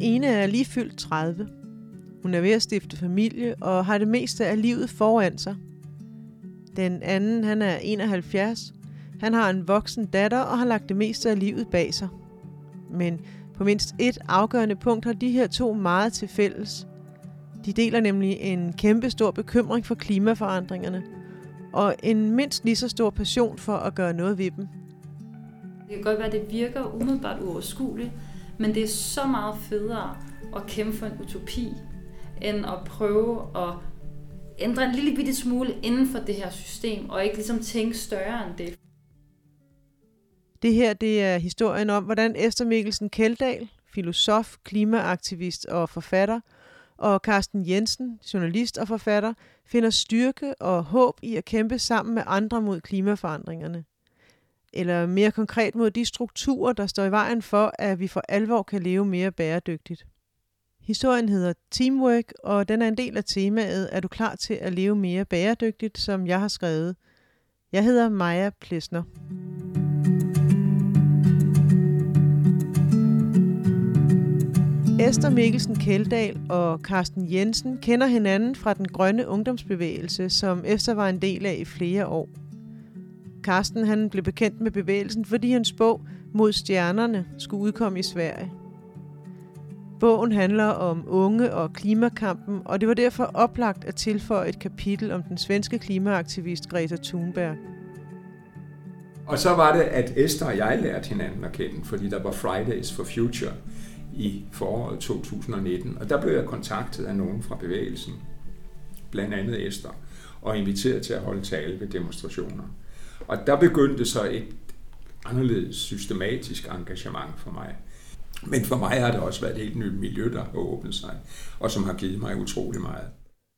ene er lige fyldt 30. Hun er ved at stifte familie og har det meste af livet foran sig. Den anden, han er 71. Han har en voksen datter og har lagt det meste af livet bag sig. Men på mindst et afgørende punkt har de her to meget til fælles. De deler nemlig en kæmpe stor bekymring for klimaforandringerne, og en mindst lige så stor passion for at gøre noget ved dem. Det kan godt være, at det virker umiddelbart uoverskueligt, men det er så meget federe at kæmpe for en utopi, end at prøve at ændre en lille bitte smule inden for det her system, og ikke ligesom tænke større end det. Det her det er historien om, hvordan Esther Mikkelsen Keldahl, filosof, klimaaktivist og forfatter, og Carsten Jensen, journalist og forfatter, finder styrke og håb i at kæmpe sammen med andre mod klimaforandringerne. Eller mere konkret mod de strukturer, der står i vejen for, at vi for alvor kan leve mere bæredygtigt. Historien hedder Teamwork, og den er en del af temaet Er du klar til at leve mere bæredygtigt, som jeg har skrevet. Jeg hedder Maja Plesner. Esther Mikkelsen Keldahl og Carsten Jensen kender hinanden fra den grønne ungdomsbevægelse, som Esther var en del af i flere år. Karsten han blev bekendt med bevægelsen, fordi hans bog Mod stjernerne skulle udkomme i Sverige. Bogen handler om unge og klimakampen, og det var derfor oplagt at tilføje et kapitel om den svenske klimaaktivist Greta Thunberg. Og så var det, at Esther og jeg lærte hinanden at kende, fordi der var Fridays for Future i foråret 2019, og der blev jeg kontaktet af nogen fra bevægelsen, blandt andet Esther, og inviteret til at holde tale ved demonstrationer. Og der begyndte så et anderledes systematisk engagement for mig. Men for mig har det også været et helt nyt miljø, der har åbnet sig, og som har givet mig utrolig meget.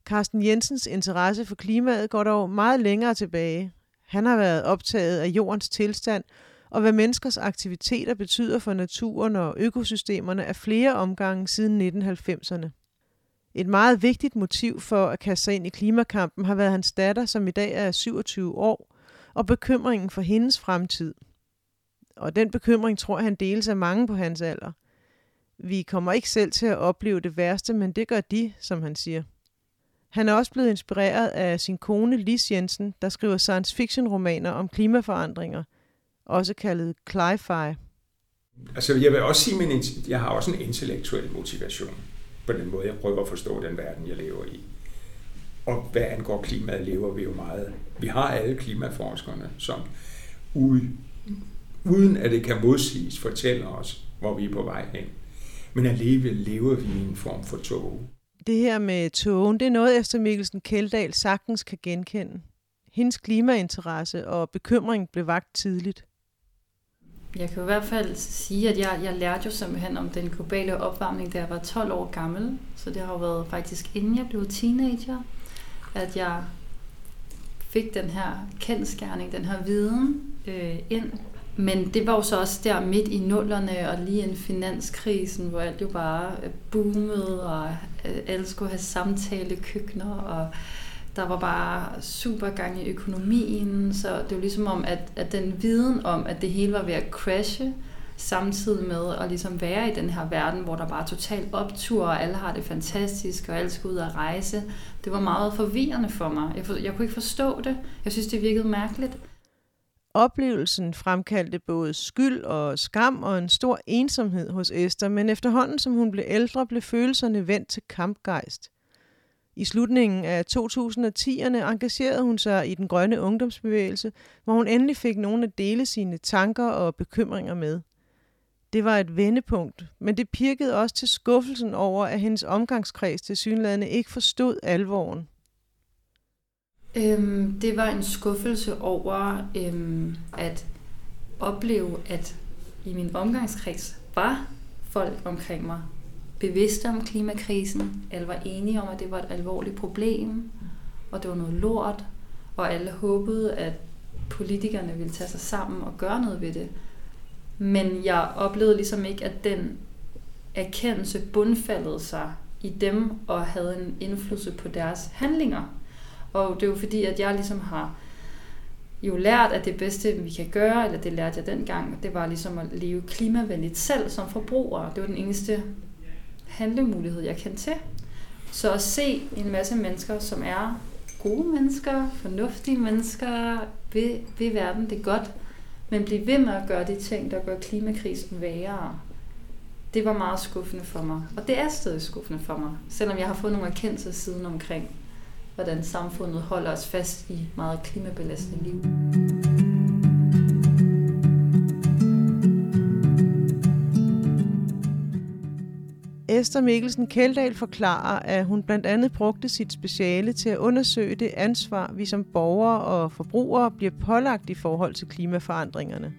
Carsten Jensens interesse for klimaet går dog meget længere tilbage. Han har været optaget af jordens tilstand og hvad menneskers aktiviteter betyder for naturen og økosystemerne af flere omgange siden 1990'erne. Et meget vigtigt motiv for at kaste sig ind i klimakampen har været hans datter, som i dag er 27 år, og bekymringen for hendes fremtid. Og den bekymring tror han deles af mange på hans alder. Vi kommer ikke selv til at opleve det værste, men det gør de, som han siger. Han er også blevet inspireret af sin kone Lis Jensen, der skriver science fiction romaner om klimaforandringer – også kaldet cli-fi. Altså jeg vil også sige, at jeg har også en intellektuel motivation på den måde, jeg prøver at forstå den verden, jeg lever i. Og hvad angår klimaet, lever vi jo meget. Vi har alle klimaforskerne, som uden at det kan modsiges, fortæller os, hvor vi er på vej hen. Men alligevel lever vi i en form for tog. Det her med togen, det er noget, efter Mikkelsen Keldahl sagtens kan genkende. Hendes klimainteresse og bekymring blev vagt tidligt. Jeg kan i hvert fald sige, at jeg, jeg lærte jo simpelthen om den globale opvarmning, da jeg var 12 år gammel. Så det har jo været faktisk inden jeg blev teenager, at jeg fik den her kendskærning, den her viden øh, ind. Men det var jo så også der midt i nullerne og lige en finanskrisen, hvor alt jo bare øh, boomede, og øh, alle skulle have samtale køkkener, og der var bare super gang i økonomien, så det var ligesom om, at, at den viden om, at det hele var ved at crashe, samtidig med at ligesom være i den her verden, hvor der bare er total optur, og alle har det fantastisk, og alle skal ud og rejse. Det var meget forvirrende for mig. Jeg, for, jeg kunne ikke forstå det. Jeg synes, det virkede mærkeligt. Oplevelsen fremkaldte både skyld og skam og en stor ensomhed hos Esther, men efterhånden som hun blev ældre, blev følelserne vendt til kampgejst. I slutningen af 2010'erne engagerede hun sig i den grønne ungdomsbevægelse, hvor hun endelig fik nogle at dele sine tanker og bekymringer med. Det var et vendepunkt, men det pirkede også til skuffelsen over, at hendes omgangskreds til synlædende ikke forstod alvoren. Øhm, det var en skuffelse over øhm, at opleve, at i min omgangskreds var folk omkring mig, bevidste om klimakrisen. Alle var enige om, at det var et alvorligt problem, og det var noget lort, og alle håbede, at politikerne ville tage sig sammen og gøre noget ved det. Men jeg oplevede ligesom ikke, at den erkendelse bundfaldede sig i dem og havde en indflydelse på deres handlinger. Og det er jo fordi, at jeg ligesom har jo lært, at det bedste, vi kan gøre, eller det lærte jeg dengang, det var ligesom at leve klimavenligt selv som forbruger. Det var den eneste handlemulighed, jeg kendte til. Så at se en masse mennesker, som er gode mennesker, fornuftige mennesker, vil, vil verden det godt, men blive ved med at gøre de ting, der gør klimakrisen værre, det var meget skuffende for mig. Og det er stadig skuffende for mig, selvom jeg har fået nogle erkendelser siden omkring, hvordan samfundet holder os fast i meget klimabelastende liv. Esther Mikkelsen Keldahl forklarer, at hun blandt andet brugte sit speciale til at undersøge det ansvar, vi som borgere og forbrugere bliver pålagt i forhold til klimaforandringerne.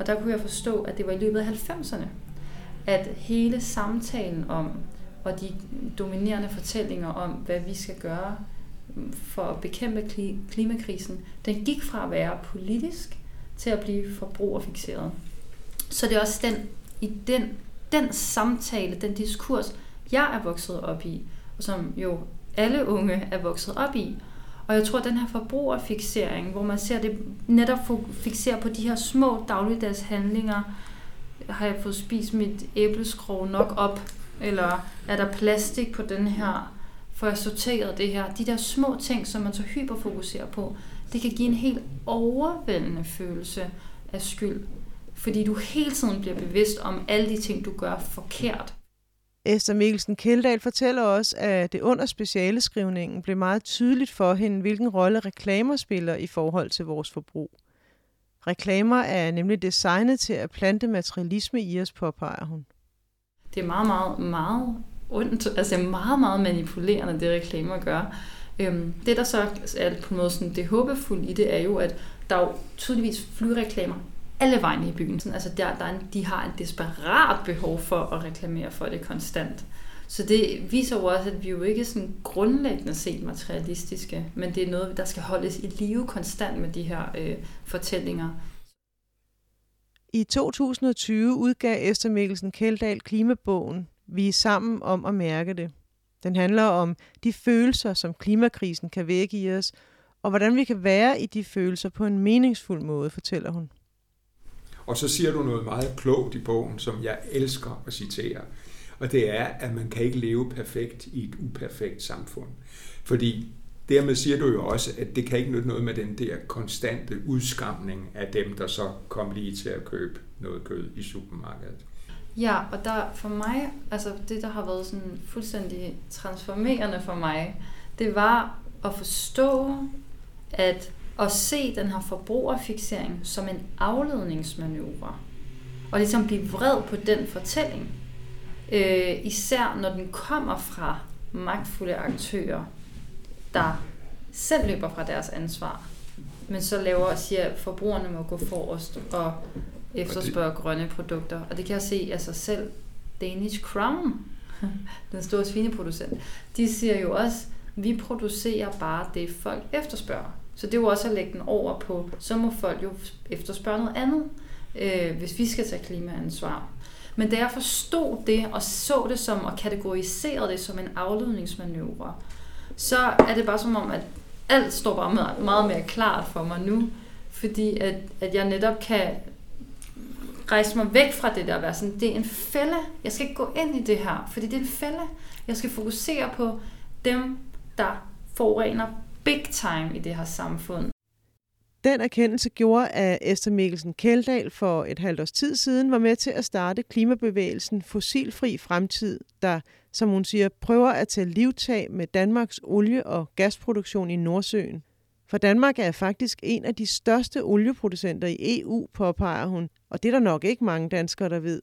Og der kunne jeg forstå, at det var i løbet af 90'erne, at hele samtalen om, og de dominerende fortællinger om, hvad vi skal gøre for at bekæmpe klimakrisen, den gik fra at være politisk til at blive forbrugerfixeret. Så det er også den, i den den samtale, den diskurs, jeg er vokset op i, og som jo alle unge er vokset op i. Og jeg tror, at den her forbrugerfixering, hvor man ser det netop fixere på de her små dagligdags handlinger, har jeg fået spist mit æbleskrog nok op, eller er der plastik på den her, for jeg sorteret det her. De der små ting, som man så hyperfokuserer på, det kan give en helt overvældende følelse af skyld fordi du hele tiden bliver bevidst om alle de ting, du gør forkert. Esther Mikkelsen Keldahl fortæller også, at det under specialeskrivningen blev meget tydeligt for hende, hvilken rolle reklamer spiller i forhold til vores forbrug. Reklamer er nemlig designet til at plante materialisme i os, påpeger hun. Det er meget, meget, meget ondt, altså meget, meget manipulerende, det reklamer gør. Øhm, det, der så er på en måde sådan, det håbefulde i det, er jo, at der er jo tydeligvis flyreklamer alle vegne i byen. Altså der, der en, de har en desperat behov for at reklamere for det konstant. Så det viser jo også, at vi jo ikke er sådan grundlæggende set materialistiske, men det er noget, der skal holdes i live konstant med de her øh, fortællinger. I 2020 udgav Esther Mikkelsen Keldahl klimabogen Vi er sammen om at mærke det. Den handler om de følelser, som klimakrisen kan vække i os, og hvordan vi kan være i de følelser på en meningsfuld måde, fortæller hun. Og så siger du noget meget klogt i bogen, som jeg elsker at citere. Og det er, at man kan ikke leve perfekt i et uperfekt samfund. Fordi dermed siger du jo også, at det kan ikke nytte noget med den der konstante udskamning af dem, der så kom lige til at købe noget kød i supermarkedet. Ja, og der for mig, altså det, der har været sådan fuldstændig transformerende for mig, det var at forstå, at at se den her forbrugerfixering som en afledningsmanøvre. Og ligesom blive vred på den fortælling. Øh, især når den kommer fra magtfulde aktører, der selv løber fra deres ansvar, men så laver og siger, at forbrugerne må gå forrest og efterspørge grønne produkter. Og det kan jeg se af sig selv. Danish Crown, den store svineproducent, de siger jo også, vi producerer bare det, folk efterspørger. Så det er jo også at lægge den over på, så må folk jo efterspørge noget andet, øh, hvis vi skal tage klimaansvar. Men da jeg forstod det og så det som og kategoriserede det som en afledningsmanøvre, så er det bare som om, at alt står bare meget, meget mere klart for mig nu, fordi at, at jeg netop kan rejse mig væk fra det der at være sådan, det er en fælde. Jeg skal ikke gå ind i det her, fordi det er en fælde. Jeg skal fokusere på dem, der forurener big time i det her samfund. Den erkendelse gjorde, at Esther Mikkelsen Kældal for et halvt års tid siden var med til at starte klimabevægelsen Fossilfri Fremtid, der, som hun siger, prøver at tage livtag med Danmarks olie- og gasproduktion i Nordsøen. For Danmark er faktisk en af de største olieproducenter i EU, påpeger hun, og det er der nok ikke mange danskere, der ved.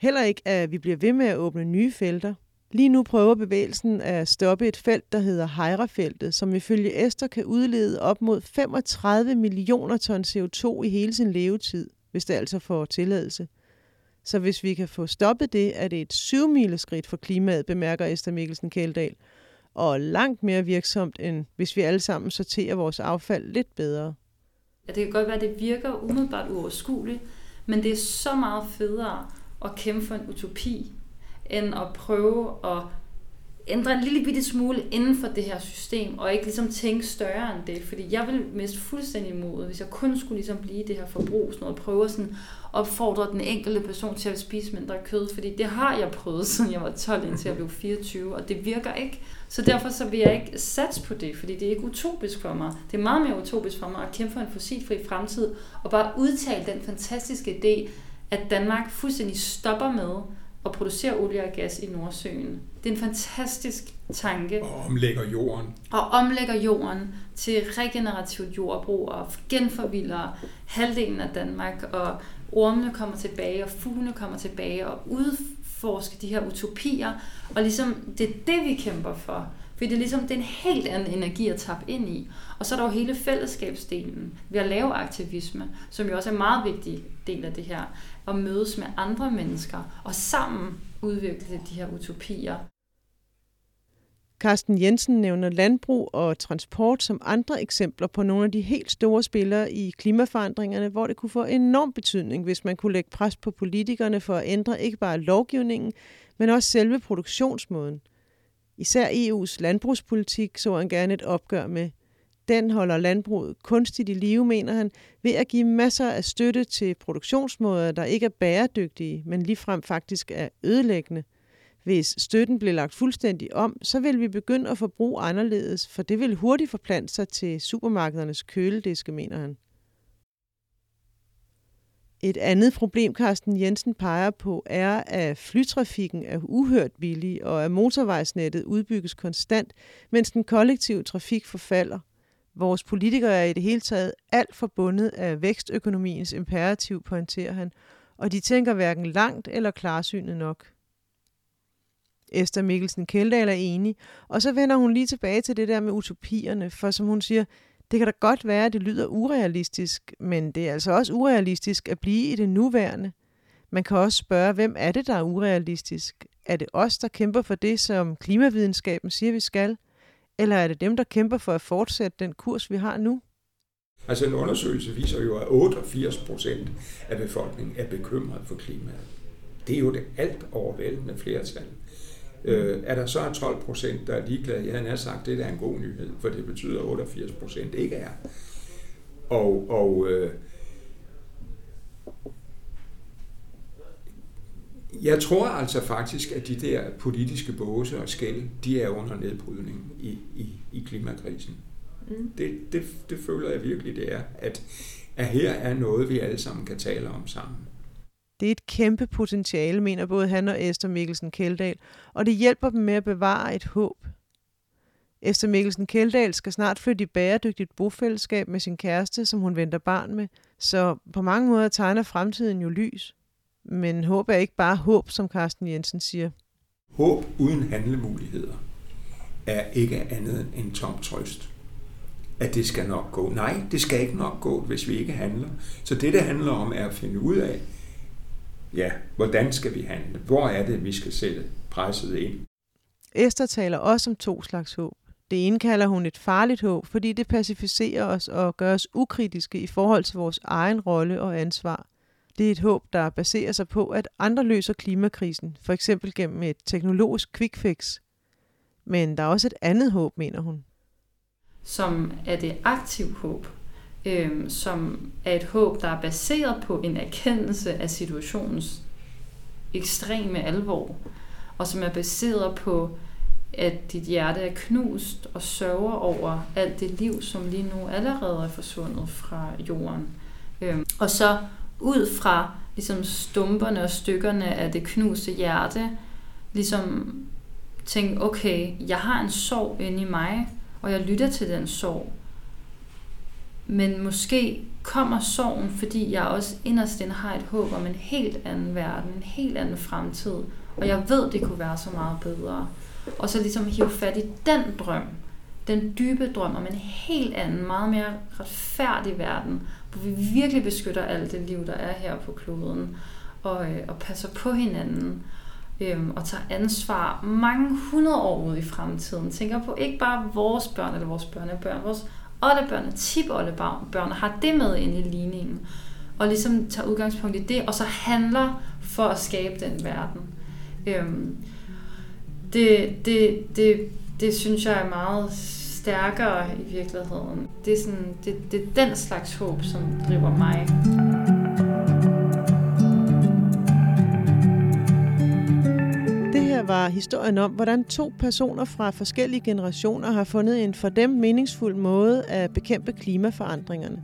Heller ikke, at vi bliver ved med at åbne nye felter. Lige nu prøver bevægelsen at stoppe et felt, der hedder Hejrafeltet, som ifølge Esther kan udlede op mod 35 millioner ton CO2 i hele sin levetid, hvis det altså får tilladelse. Så hvis vi kan få stoppet det, er det et syvmileskridt for klimaet, bemærker Esther Mikkelsen Kældal, og langt mere virksomt, end hvis vi alle sammen sorterer vores affald lidt bedre. Ja, det kan godt være, at det virker umiddelbart uoverskueligt, men det er så meget federe at kæmpe for en utopi, end at prøve at ændre en lille bitte smule inden for det her system, og ikke ligesom tænke større end det, fordi jeg vil miste fuldstændig modet, hvis jeg kun skulle ligesom blive det her forbrug, sådan noget, og prøve sådan opfordre den enkelte person til at spise mindre kød, fordi det har jeg prøvet, siden jeg var 12 indtil jeg blev 24, og det virker ikke. Så derfor så vil jeg ikke satse på det, fordi det er ikke utopisk for mig. Det er meget mere utopisk for mig at kæmpe for en fossilfri fremtid, og bare udtale den fantastiske idé, at Danmark fuldstændig stopper med at producere olie og gas i Nordsøen. Det er en fantastisk tanke. Og omlægger jorden. Og omlægger jorden til regenerativt jordbrug og genforvilder halvdelen af Danmark, og ormene kommer tilbage, og fuglene kommer tilbage, og udforske de her utopier. Og ligesom, det er det, vi kæmper for. Fordi det er ligesom det er en helt anden energi at tappe ind i. Og så er der jo hele fællesskabsdelen ved at lave aktivisme, som jo også er en meget vigtig del af det her. At mødes med andre mennesker og sammen udvikle de her utopier. Carsten Jensen nævner landbrug og transport som andre eksempler på nogle af de helt store spillere i klimaforandringerne, hvor det kunne få enorm betydning, hvis man kunne lægge pres på politikerne for at ændre ikke bare lovgivningen, men også selve produktionsmåden. Især EU's landbrugspolitik så han gerne et opgør med. Den holder landbruget kunstigt i live, mener han, ved at give masser af støtte til produktionsmåder, der ikke er bæredygtige, men ligefrem faktisk er ødelæggende. Hvis støtten blev lagt fuldstændig om, så vil vi begynde at forbruge anderledes, for det vil hurtigt forplante sig til supermarkedernes kølediske, mener han. Et andet problem, Carsten Jensen peger på, er, at flytrafikken er uhørt billig, og at motorvejsnettet udbygges konstant, mens den kollektive trafik forfalder. Vores politikere er i det hele taget alt forbundet af vækstøkonomiens imperativ, pointerer han, og de tænker hverken langt eller klarsynet nok. Esther Mikkelsen Kjeldahl er enig, og så vender hun lige tilbage til det der med utopierne, for som hun siger, det kan da godt være, at det lyder urealistisk, men det er altså også urealistisk at blive i det nuværende. Man kan også spørge, hvem er det, der er urealistisk? Er det os, der kæmper for det, som klimavidenskaben siger, vi skal? Eller er det dem, der kæmper for at fortsætte den kurs, vi har nu? Altså en undersøgelse viser jo, at 88 procent af befolkningen er bekymret for klimaet. Det er jo det alt overvældende flertal. Øh, er der så 12 procent, der er ligeglade? Jeg har sagt, det er en god nyhed, for det betyder, at 88 procent ikke er. Og, og øh, jeg tror altså faktisk, at de der politiske båse og skæld, de er under nedbrydning i, i, i klimakrisen. Mm. Det, det, det føler jeg virkelig, det er, at, at her er noget, vi alle sammen kan tale om sammen. Det er et kæmpe potentiale, mener både han og Esther Mikkelsen Keldal, og det hjælper dem med at bevare et håb. Esther Mikkelsen Keldal skal snart flytte i bæredygtigt bofællesskab med sin kæreste, som hun venter barn med, så på mange måder tegner fremtiden jo lys. Men håb er ikke bare håb, som Carsten Jensen siger. Håb uden handlemuligheder er ikke andet end tom trøst. At det skal nok gå. Nej, det skal ikke nok gå, hvis vi ikke handler. Så det, det handler om, er at finde ud af, ja, hvordan skal vi handle? Hvor er det, vi skal sætte presset ind? Esther taler også om to slags håb. Det ene kalder hun et farligt håb, fordi det pacificerer os og gør os ukritiske i forhold til vores egen rolle og ansvar. Det er et håb, der baserer sig på, at andre løser klimakrisen, for eksempel gennem et teknologisk quick fix. Men der er også et andet håb, mener hun. Som er det aktiv håb, øh, som er et håb, der er baseret på en erkendelse af situationens ekstreme alvor, og som er baseret på, at dit hjerte er knust og sørger over alt det liv, som lige nu allerede er forsvundet fra jorden. Øh, og så ud fra ligesom stumperne og stykkerne af det knuste hjerte, ligesom tænke, okay, jeg har en sorg inde i mig, og jeg lytter til den sorg. Men måske kommer sorgen, fordi jeg også inderst inde har et håb om en helt anden verden, en helt anden fremtid. Og jeg ved, det kunne være så meget bedre. Og så ligesom hive fat i den drøm, den dybe drøm om en helt anden, meget mere retfærdig verden, hvor vi virkelig beskytter alt det liv, der er her på kloden, og, øh, og passer på hinanden, øh, og tager ansvar mange hundrede år ud i fremtiden. Tænker på ikke bare vores børn eller vores børnebørn, vores oldebørn og tipoldebørn, har det med ind i ligningen, og ligesom tager udgangspunkt i det, og så handler for at skabe den verden. Øhm, det, det, det, det synes jeg er meget stærkere i virkeligheden. Det er, sådan, det, det er den slags håb, som driver mig. Var historien om, hvordan to personer fra forskellige generationer har fundet en for dem meningsfuld måde at bekæmpe klimaforandringerne.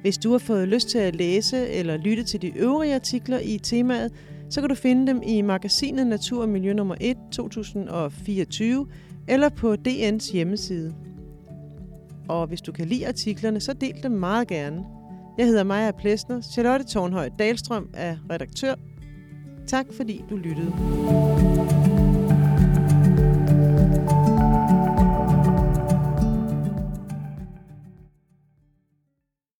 Hvis du har fået lyst til at læse eller lytte til de øvrige artikler i temaet, så kan du finde dem i magasinet Natur og Miljø nummer 1 2024 eller på DN's hjemmeside. Og hvis du kan lide artiklerne, så del dem meget gerne. Jeg hedder Maja Plesner, Charlotte Tornhøj Dalstrøm er redaktør. Tak fordi du lyttede.